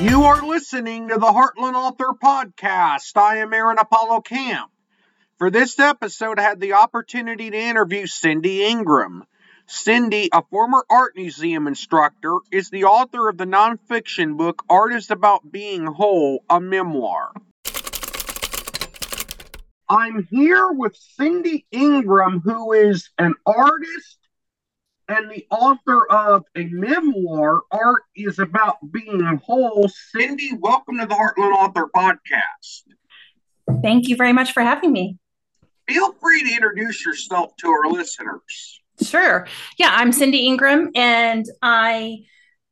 You are listening to the Heartland Author Podcast. I am Aaron Apollo Camp. For this episode, I had the opportunity to interview Cindy Ingram. Cindy, a former art museum instructor, is the author of the nonfiction book Art is About Being Whole, a memoir. I'm here with Cindy Ingram, who is an artist and the author of a memoir, Art is About Being Whole. Cindy, welcome to the Heartland Author Podcast. Thank you very much for having me. Feel free to introduce yourself to our listeners. Sure. Yeah, I'm Cindy Ingram, and I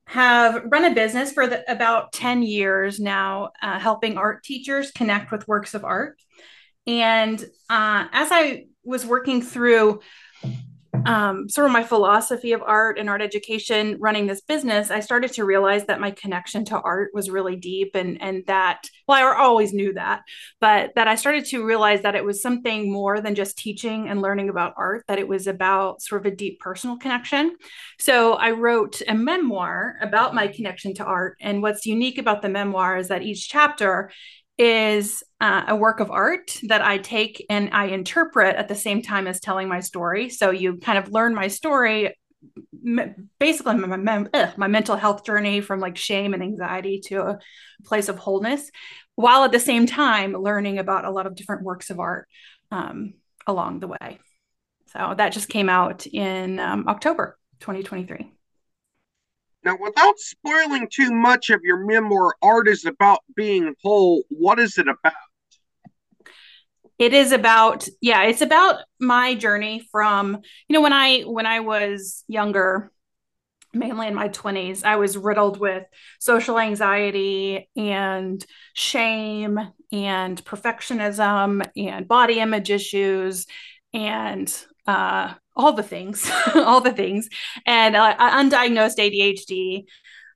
have run a business for the, about 10 years now, uh, helping art teachers connect with works of art. And uh, as I was working through um, sort of my philosophy of art and art education running this business, I started to realize that my connection to art was really deep and and that well, I always knew that, but that I started to realize that it was something more than just teaching and learning about art, that it was about sort of a deep personal connection. So I wrote a memoir about my connection to art. And what's unique about the memoir is that each chapter is uh, a work of art that I take and I interpret at the same time as telling my story. So you kind of learn my story, basically my, my, ugh, my mental health journey from like shame and anxiety to a place of wholeness, while at the same time learning about a lot of different works of art um, along the way. So that just came out in um, October 2023. Now, without spoiling too much of your memoir, Art is About Being Whole, what is it about? It is about, yeah, it's about my journey from, you know, when I when I was younger, mainly in my 20s, I was riddled with social anxiety and shame and perfectionism and body image issues and uh, all the things, all the things, and uh, undiagnosed ADHD.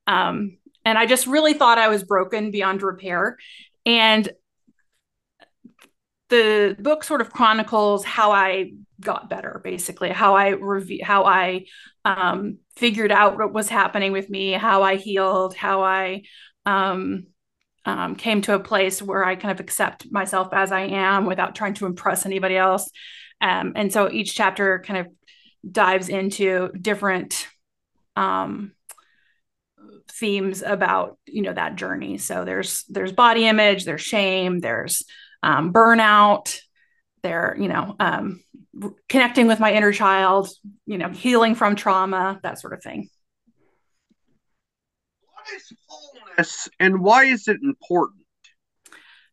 Um, and I just really thought I was broken beyond repair. And the book sort of chronicles how I got better, basically, how I review, how I um, figured out what was happening with me, how I healed, how I um, um, came to a place where I kind of accept myself as I am without trying to impress anybody else. Um, and so each chapter kind of dives into different um, themes about you know that journey. So there's there's body image, there's shame, there's um, burnout, there you know um, connecting with my inner child, you know healing from trauma, that sort of thing. What is wholeness, and why is it important?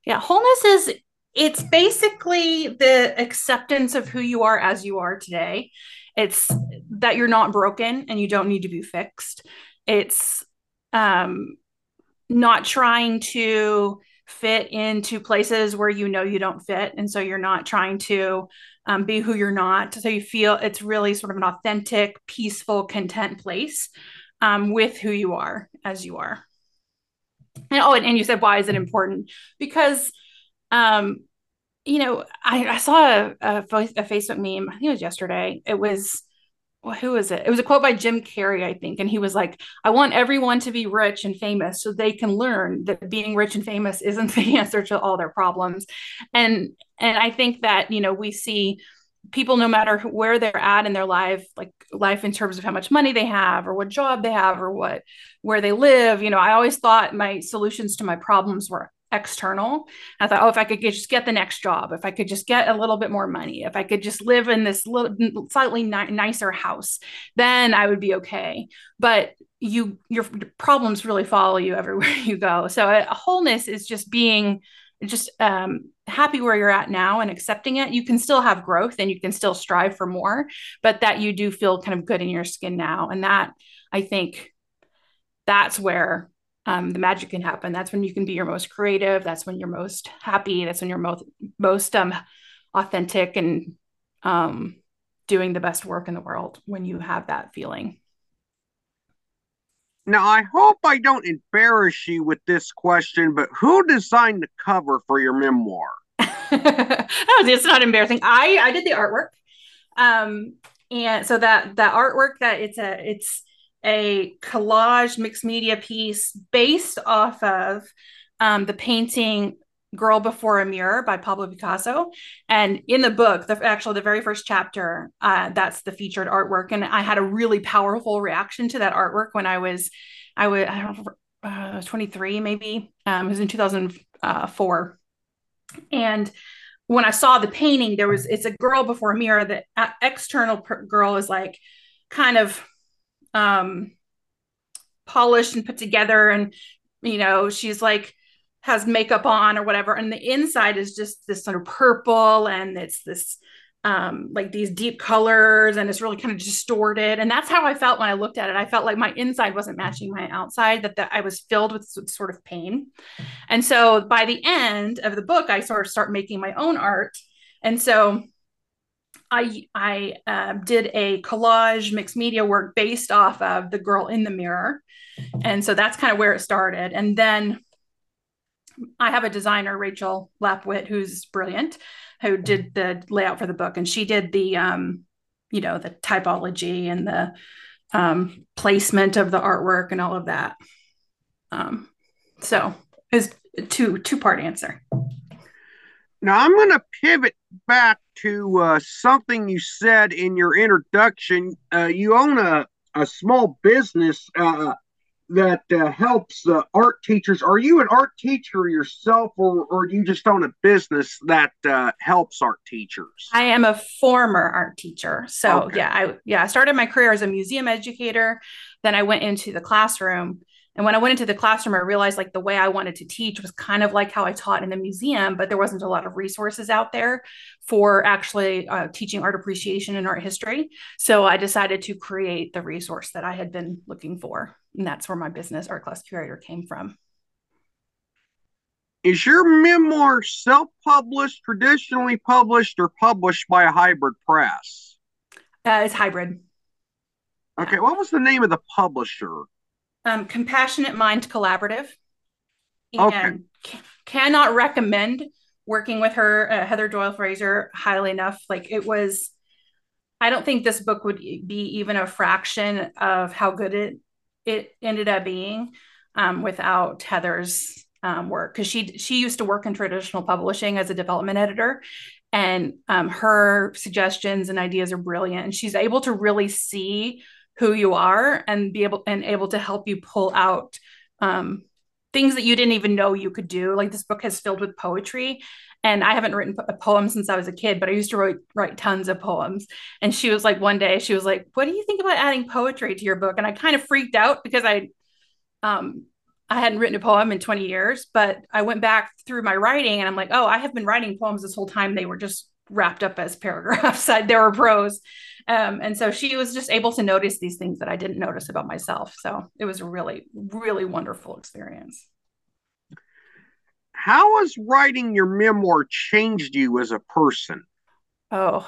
Yeah, wholeness is it's basically the acceptance of who you are as you are today. It's that you're not broken and you don't need to be fixed. It's um, not trying to fit into places where you know you don't fit. And so you're not trying to um, be who you're not. So you feel it's really sort of an authentic, peaceful, content place um, with who you are as you are. And oh, and, and you said, why is it important? Because um, you know, I, I saw a, a, a, Facebook meme. I think it was yesterday. It was, well, who was it? It was a quote by Jim Carrey, I think, and he was like, "I want everyone to be rich and famous, so they can learn that being rich and famous isn't the answer to all their problems." And and I think that you know we see people no matter where they're at in their life like life in terms of how much money they have or what job they have or what where they live you know i always thought my solutions to my problems were external. I thought, oh, if I could just get the next job, if I could just get a little bit more money, if I could just live in this little slightly ni- nicer house, then I would be okay. But you, your problems really follow you everywhere you go. So a, wholeness is just being just um, happy where you're at now and accepting it. You can still have growth and you can still strive for more, but that you do feel kind of good in your skin now. And that I think that's where um, the magic can happen. That's when you can be your most creative. That's when you're most happy. That's when you're most most um, authentic and um, doing the best work in the world. When you have that feeling. Now, I hope I don't embarrass you with this question, but who designed the cover for your memoir? oh, it's not embarrassing. I I did the artwork, um, and so that that artwork that it's a it's a collage mixed media piece based off of um, the painting Girl Before a Mirror by Pablo Picasso. And in the book, the actually the very first chapter, uh, that's the featured artwork. And I had a really powerful reaction to that artwork when I was, I was, I don't know, uh, 23 maybe. Um, it was in 2004. And when I saw the painting, there was it's a girl before a mirror. The uh, external per- girl is like kind of um, polished and put together, and you know she's like has makeup on or whatever. And the inside is just this sort of purple and it's this um, like these deep colors and it's really kind of distorted. And that's how i felt when i looked at it. I felt like my inside wasn't matching my outside that, that i was filled with sort of pain. And so by the end of the book i sort of start making my own art. And so I I uh, did a collage mixed media work based off of the girl in the mirror, and so that's kind of where it started. And then I have a designer, Rachel Lapwit, who's brilliant, who did the layout for the book, and she did the, um, you know, the typology and the um, placement of the artwork and all of that. Um, so is two two part answer. Now I'm going to pivot back to uh, something you said in your introduction. Uh, you own a a small business. Uh, that uh, helps uh, art teachers. Are you an art teacher yourself, or, or do you just own a business that uh, helps art teachers? I am a former art teacher. So okay. yeah, I yeah I started my career as a museum educator. Then I went into the classroom and when I went into the classroom, I realized like the way I wanted to teach was kind of like how I taught in the museum, but there wasn't a lot of resources out there for actually uh, teaching art appreciation and art history. So I decided to create the resource that I had been looking for. And that's where my business, Art Class Curator, came from. Is your memoir self published, traditionally published, or published by a hybrid press? Uh, it's hybrid. Okay, what was the name of the publisher? Um, Compassionate Mind Collaborative. And okay. cannot recommend working with her, uh, Heather Doyle Fraser, highly enough. Like it was, I don't think this book would be even a fraction of how good it it ended up being um, without Heather's um, work because she she used to work in traditional publishing as a development editor, and um, her suggestions and ideas are brilliant. And she's able to really see who you are and be able and able to help you pull out um, things that you didn't even know you could do. Like this book is filled with poetry. And I haven't written a poem since I was a kid, but I used to write, write tons of poems. And she was like, one day, she was like, "What do you think about adding poetry to your book?" And I kind of freaked out because I, um, I hadn't written a poem in 20 years. But I went back through my writing, and I'm like, "Oh, I have been writing poems this whole time. They were just wrapped up as paragraphs. there were prose. Um, and so she was just able to notice these things that I didn't notice about myself. So it was a really, really wonderful experience. How has writing your memoir changed you as a person? Oh,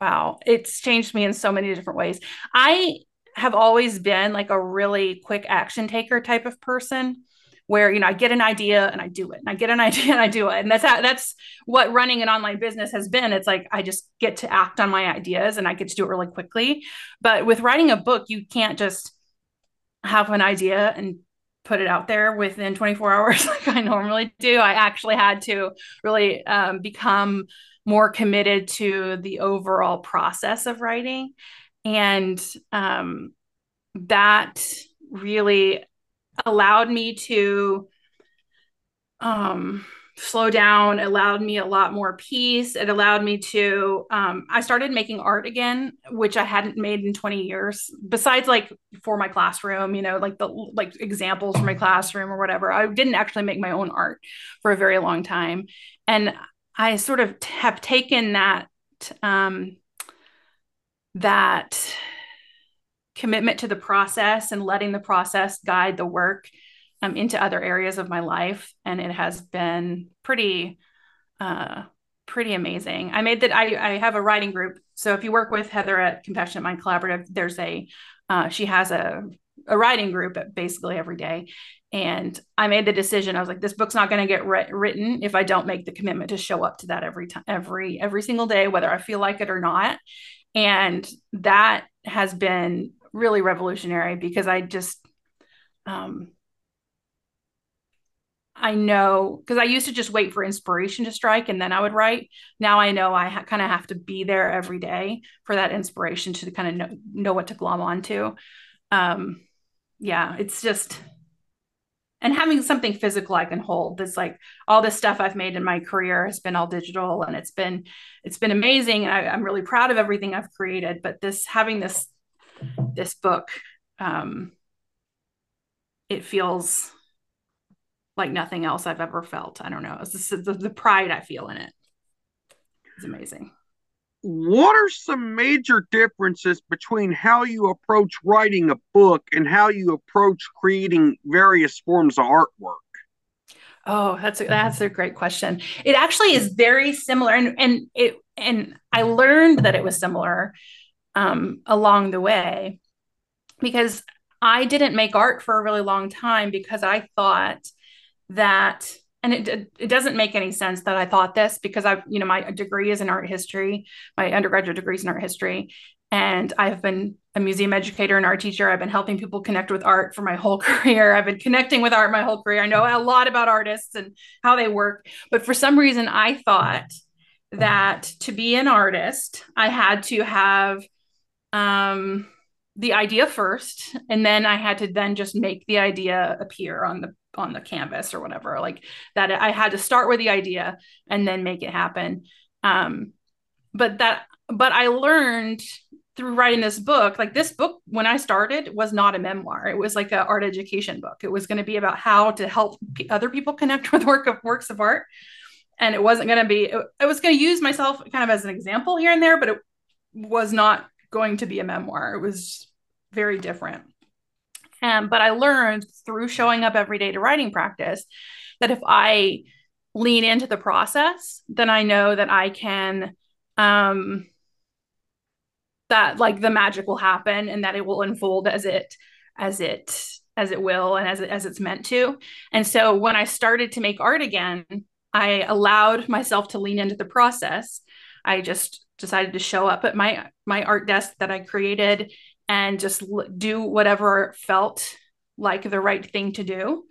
wow. It's changed me in so many different ways. I have always been like a really quick action taker type of person where you know I get an idea and I do it and I get an idea and I do it. And that's how, that's what running an online business has been. It's like I just get to act on my ideas and I get to do it really quickly. But with writing a book you can't just have an idea and put it out there within 24 hours like I normally do. I actually had to really um, become more committed to the overall process of writing. And um, that really allowed me to um, slow down, allowed me a lot more peace. It allowed me to, um, I started making art again, which I hadn't made in 20 years, besides like for my classroom, you know, like the like examples for my classroom or whatever. I didn't actually make my own art for a very long time. And I sort of have taken that, um, that commitment to the process and letting the process guide the work um, into other areas of my life. And it has been pretty uh, pretty amazing. I made that I, I have a writing group. So if you work with heather at compassionate mind collaborative there's a uh, she has a, a writing group basically every day. And i made the decision. I was like this book's not going to get written if i don't make the commitment to show up to that every time every every single day whether i feel like it or not. And that has been really revolutionary because I just um I know because I used to just wait for inspiration to strike and then I would write. Now I know I ha- kind of have to be there every day for that inspiration to kind of know, know what to glom onto. Um, yeah, it's just, and having something physical I can hold. That's like all this stuff I've made in my career has been all digital and it's been, it's been amazing. And I, I'm really proud of everything I've created. But this, having this, this book, um, it feels like nothing else I've ever felt. I don't know. It's the, the pride I feel in it. It's amazing. What are some major differences between how you approach writing a book and how you approach creating various forms of artwork? Oh, that's a, that's a great question. It actually is very similar, and and it and I learned that it was similar um, along the way because I didn't make art for a really long time because I thought that and it, it doesn't make any sense that I thought this because I've you know, my degree is in art history. My undergraduate degree is in art history. And I've been a museum educator and art teacher. I've been helping people connect with art for my whole career. I've been connecting with art my whole career. I know a lot about artists and how they work. But for some reason, I thought that to be an artist, I had to have um, the idea first, and then I had to then just make the idea appear on the on the canvas or whatever like that i had to start with the idea and then make it happen. Um but that but i learned through writing this book like this book when i started was not a memoir. It was like an art education book. It was going to be about how to help p- other people connect with work of works of art. And it wasn't going to be it was going to use myself kind of as an example here and there but it was not going to be a memoir it was very different um, but I learned through showing up every day to writing practice that if I lean into the process, then I know that I can, um, that like the magic will happen and that it will unfold as it, as it, as it will and as it, as it's meant to. And so when I started to make art again, I allowed myself to lean into the process. I just decided to show up at my my art desk that I created and just l- do whatever felt like the right thing to do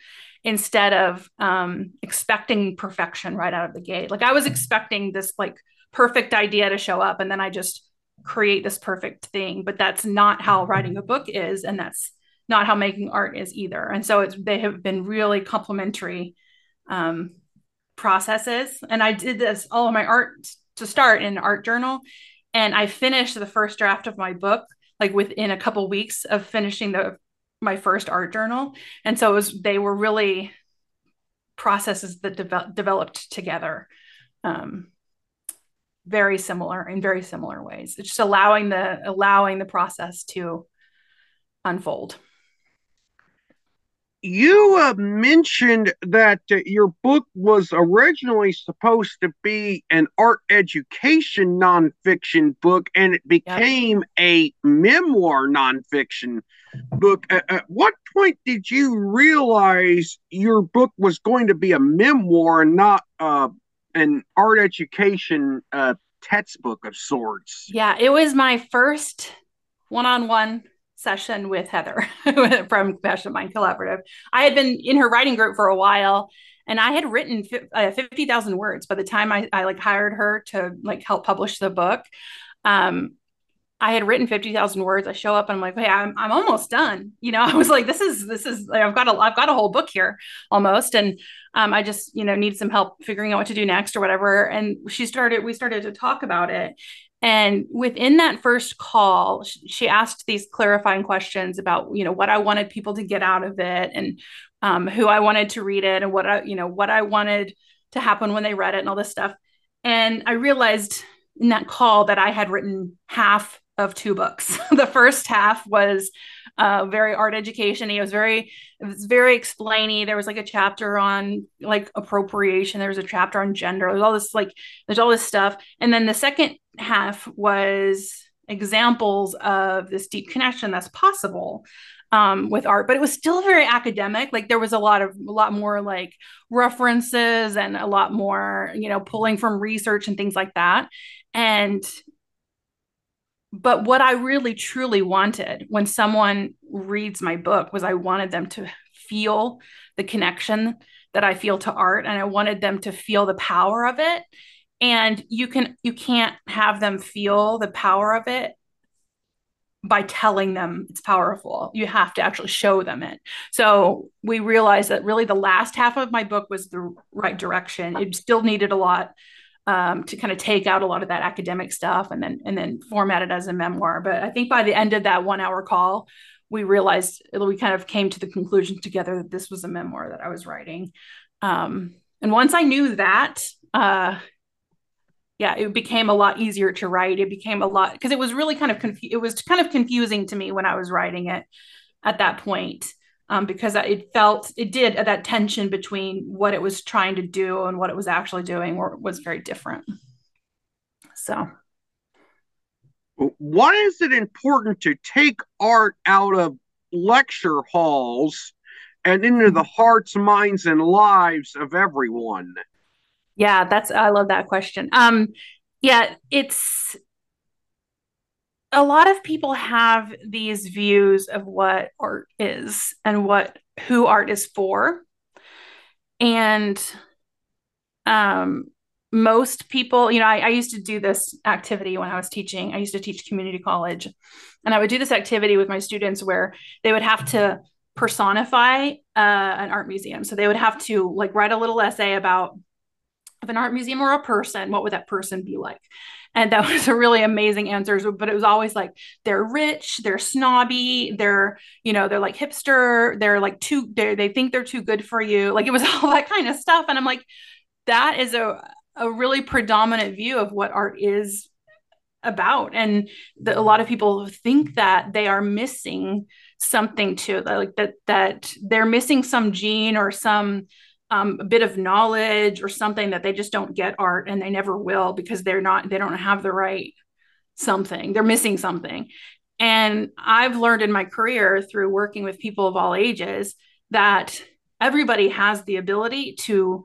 instead of um, expecting perfection right out of the gate. Like I was expecting this like perfect idea to show up and then I just create this perfect thing, but that's not how writing a book is and that's not how making art is either. And so it's they have been really complementary um, processes. And I did this all of my art to start in an art journal. And I finished the first draft of my book like within a couple weeks of finishing the my first art journal. And so it was they were really processes that de- developed together um, very similar in very similar ways. It's just allowing the allowing the process to unfold you uh, mentioned that uh, your book was originally supposed to be an art education nonfiction book, and it became yep. a memoir nonfiction book. At, at, what point did you realize your book was going to be a memoir and not uh, an art education uh, textbook of sorts? Yeah, it was my first one on one session with Heather from Compassionate Mind Collaborative. I had been in her writing group for a while and I had written uh, 50,000 words by the time I, I like hired her to like help publish the book. Um, I had written 50,000 words. I show up and I'm like, Hey, I'm, I'm almost done. You know, I was like, this is, this is, like, I've got a, I've got a whole book here almost. And, um, I just, you know, need some help figuring out what to do next or whatever. And she started, we started to talk about it. And within that first call, she asked these clarifying questions about, you know, what I wanted people to get out of it and um, who I wanted to read it and what I, you know, what I wanted to happen when they read it and all this stuff. And I realized in that call that I had written half of two books. the first half was uh, very art education. It was very, it was very explainy. There was like a chapter on like appropriation. There was a chapter on gender. There's all this like, there's all this stuff. And then the second half was examples of this deep connection that's possible um, with art, but it was still very academic. Like there was a lot of a lot more like references and a lot more, you know, pulling from research and things like that. And but what I really truly wanted when someone reads my book was I wanted them to feel the connection that I feel to art and I wanted them to feel the power of it and you can you can't have them feel the power of it by telling them it's powerful. You have to actually show them it. So we realized that really the last half of my book was the right direction. It still needed a lot um, to kind of take out a lot of that academic stuff and then and then format it as a memoir. But I think by the end of that one hour call, we realized we kind of came to the conclusion together that this was a memoir that I was writing. Um, and once I knew that, uh, yeah, it became a lot easier to write. It became a lot because it was really kind of confu- it was kind of confusing to me when I was writing it at that point um, because it felt it did that tension between what it was trying to do and what it was actually doing was very different. So, why is it important to take art out of lecture halls and into the hearts, minds, and lives of everyone? Yeah, that's I love that question. Um, yeah, it's a lot of people have these views of what art is and what who art is for. And um most people, you know, I, I, used to do this activity when I was teaching. I used to teach community college, and I would do this activity with my students where they would have to personify uh, an art museum. So they would have to like write a little essay about if an art museum were a person, what would that person be like? And that was a really amazing answer. But it was always like they're rich, they're snobby, they're, you know, they're like hipster, they're like too, they they think they're too good for you. Like it was all that kind of stuff. And I'm like, that is a, a really predominant view of what art is about. And the, a lot of people think that they are missing something to like that, that they're missing some gene or some um, a bit of knowledge or something that they just don't get art and they never will because they're not they don't have the right something. They're missing something. And i've learned in my career through working with people of all ages that everybody has the ability to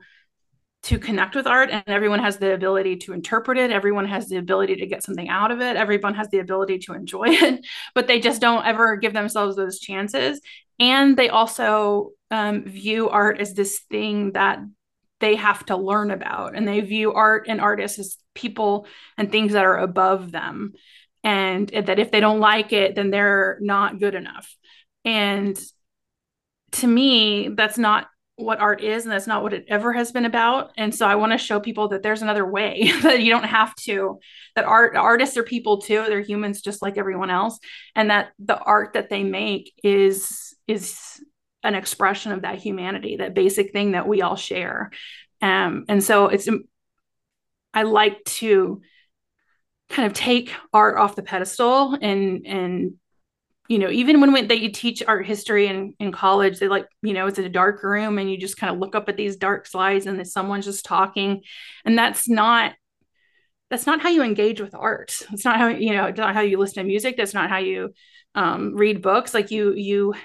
to connect with art and everyone has the ability to interpret it. Everyone has the ability to get something out of it. Everyone has the ability to enjoy it but they just don't ever give themselves those chances. And they also um, view art as this thing that they have to learn about. And they view art and artists as people and things that are above them. And that if they don't like it then they're not good enough. And to me that's not what art is and that's not what it ever has been about. And so i want to show people that there's another way that you don't have to that art artists are people too they're humans just like everyone else. And that the art that they make is is an expression of that humanity, that basic thing that we all share. Um, and so it's, I like to kind of take art off the pedestal and, and, you know, even when we, they teach art history in, in college, they like, you know, it's in a dark room and you just kind of look up at these dark slides and someone's just talking. And that's not, that's not how you engage with art. It's not how, you know, it's not how you listen to music. That's not how you um, read books. Like you, you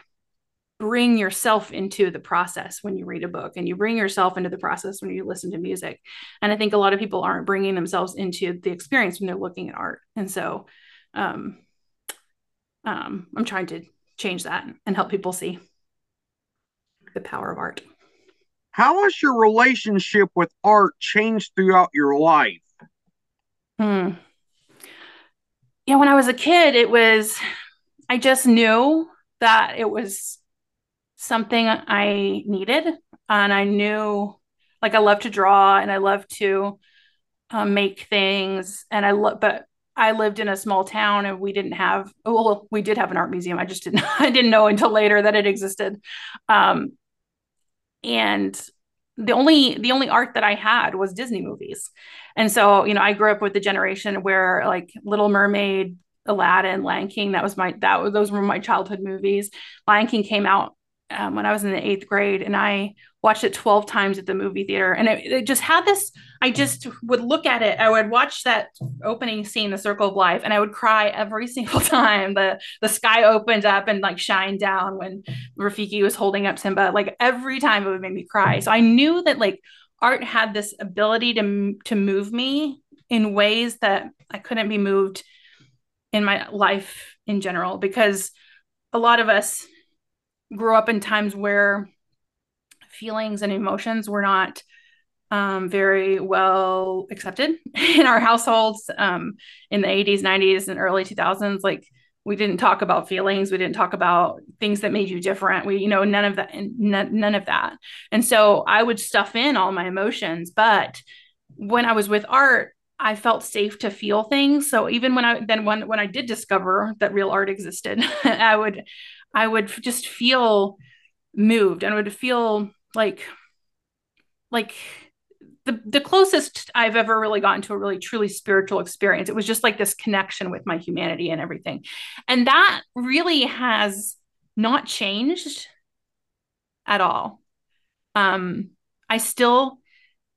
bring yourself into the process when you read a book and you bring yourself into the process when you listen to music. And i think a lot of people aren't bringing themselves into the experience when they're looking at art. And so um, um, i'm trying to change that and help people see the power of art. How has your relationship with art changed throughout your life? Hmm. yeah when i was a kid it was i just knew that it was something I needed. And I knew, like, I love to draw and I love to um, make things. And I love, but I lived in a small town and we didn't have, well, we did have an art museum. I just didn't, I didn't know until later that it existed. Um, and the only the only art that I had was Disney movies. And so, you know, I grew up with the generation where like Little Mermaid, Aladdin, Lion King, that was my that was those were my childhood movies. Lion King came out um, when I was in the eighth grade, and I watched it 12 times at the movie theater. And it, it, just had this, I just would look at it. I would watch that opening scene, The Circle of Life, and I would cry every single time the, the sky opened up and like shined down when Rafiki was holding up Simba. Like every time it would make me cry. So I knew that like art had this ability to, to move me in ways that I couldn't be moved in my life in general because a lot of us grew up in times where feelings and emotions were not um, very well accepted in our households um, in the 80s 90s and early 2000s like we didn't talk about feelings. We didn't talk about things that made you different. We you know none of that none, none of that. And so i would stuff in all my emotions but when i was with art I felt safe to feel things. So even when I then when when I did discover that real art existed, I would I would just feel moved and would feel like like the the closest I've ever really gotten to a really truly spiritual experience. It was just like this connection with my humanity and everything. And that really has not changed at all. Um I still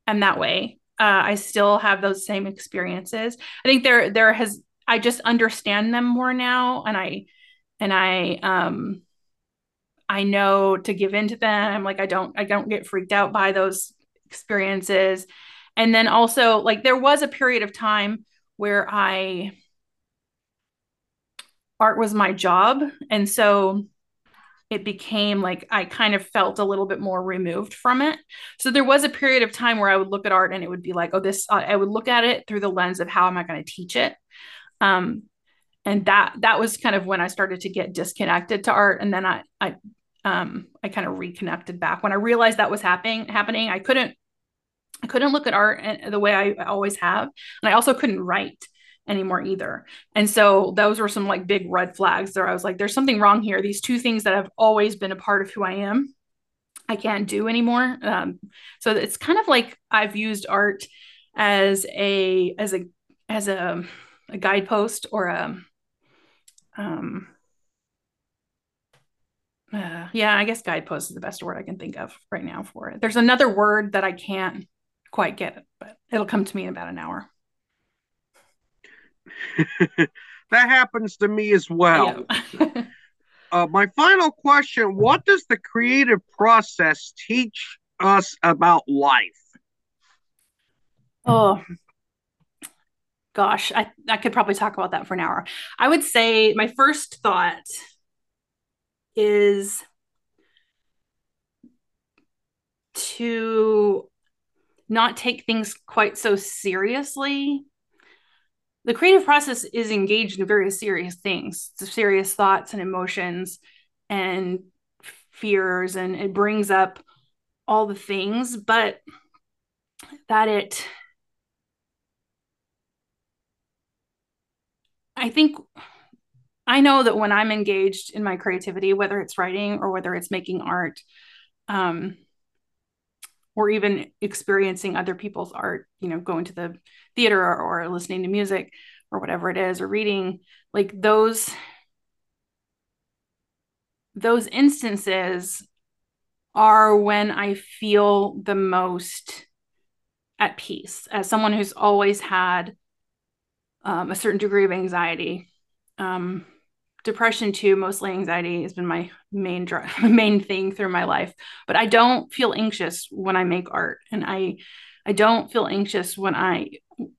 am that way uh, I still have those same experiences. I think there there has I just understand them more now, and I and I um I know to give into them. Like I don't I don't get freaked out by those experiences. And then also like there was a period of time where I art was my job, and so it became like I kind of felt a little bit more removed from it. So there was a period of time where I would look at art and it would be like, oh, this, I would look at it through the lens of how am I going to teach it? Um, and that, that was kind of when I started to get disconnected to art. And then I, I, um, I kind of reconnected back when I realized that was happening, happening. I couldn't, I couldn't look at art the way I always have. And I also couldn't write anymore either. And so those were some like big red flags there. I was like, there's something wrong here. These two things that have always been a part of who I am, I can't do anymore. Um, so it's kind of like I've used art as a as a as a, a guidepost or a um uh, yeah, I guess guidepost is the best word I can think of right now for it. There's another word that I can't quite get, but it'll come to me in about an hour. that happens to me as well. Yeah. uh, my final question What does the creative process teach us about life? Oh, gosh, I, I could probably talk about that for an hour. I would say my first thought is to not take things quite so seriously the creative process is engaged in very serious things serious thoughts and emotions and fears and it brings up all the things but that it i think i know that when i'm engaged in my creativity whether it's writing or whether it's making art um, or even experiencing other people's art, you know, going to the theater or, or listening to music or whatever it is, or reading, like those those instances are when I feel the most at peace. As someone who's always had um, a certain degree of anxiety. Um, depression too mostly anxiety has been my main dr- main thing through my life. But i don't feel anxious when i make art. And i i don't feel anxious when i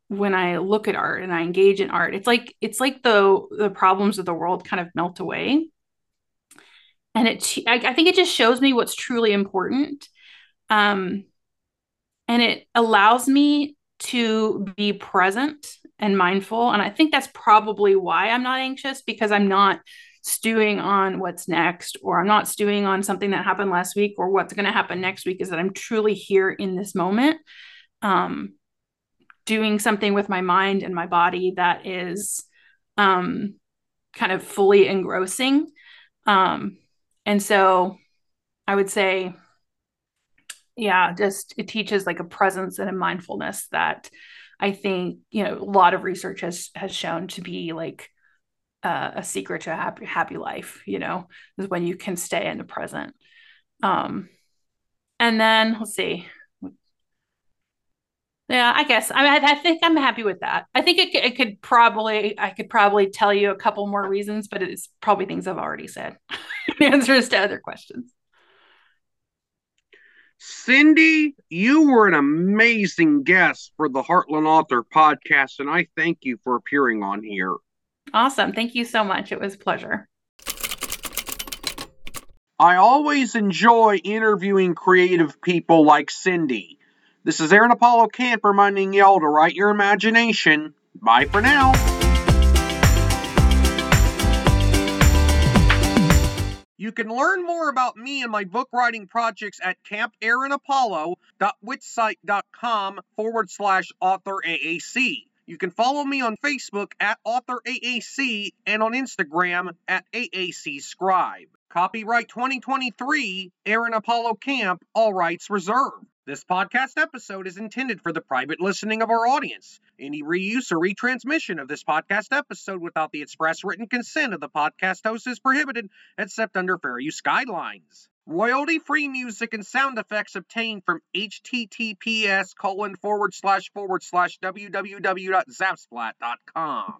when i look at art and i engage in art. It's like it's like the the problems of the world kind of melt away. And it i, I think it just shows me what's truly important. Um and it allows me to be present and mindful. And I think that's probably why I'm not anxious because I'm not stewing on what's next or I'm not stewing on something that happened last week or what's going to happen next week is that I'm truly here in this moment. Um, doing something with my mind and my body that is um, kind of fully engrossing. Um, and so I would say, yeah, just it teaches like a presence and a mindfulness that I think you know a lot of research has has shown to be like uh, a secret to a happy happy life. You know, is when you can stay in the present. Um, and then let's see. Yeah, I guess I mean, I, think I'm happy with that. I think it, it could probably I could probably tell you a couple more reasons, but it's probably things I've already said. Answers to other questions. Cindy, you were an amazing guest for the Heartland Author podcast, and I thank you for appearing on here. Awesome. Thank you so much. It was a pleasure. I always enjoy interviewing creative people like Cindy. This is Aaron Apollo Camp reminding y'all to write your imagination. Bye for now. You can learn more about me and my book writing projects at campaaronapollo.wixsite.com forward slash author AAC. You can follow me on Facebook at author AAC and on Instagram at AAC Scribe. Copyright 2023, Aaron Apollo Camp, all rights reserved. This podcast episode is intended for the private listening of our audience. Any reuse or retransmission of this podcast episode without the express written consent of the podcast host is prohibited, except under fair use guidelines. Royalty free music and sound effects obtained from https colon forward slash forward slash www.zapsplat.com.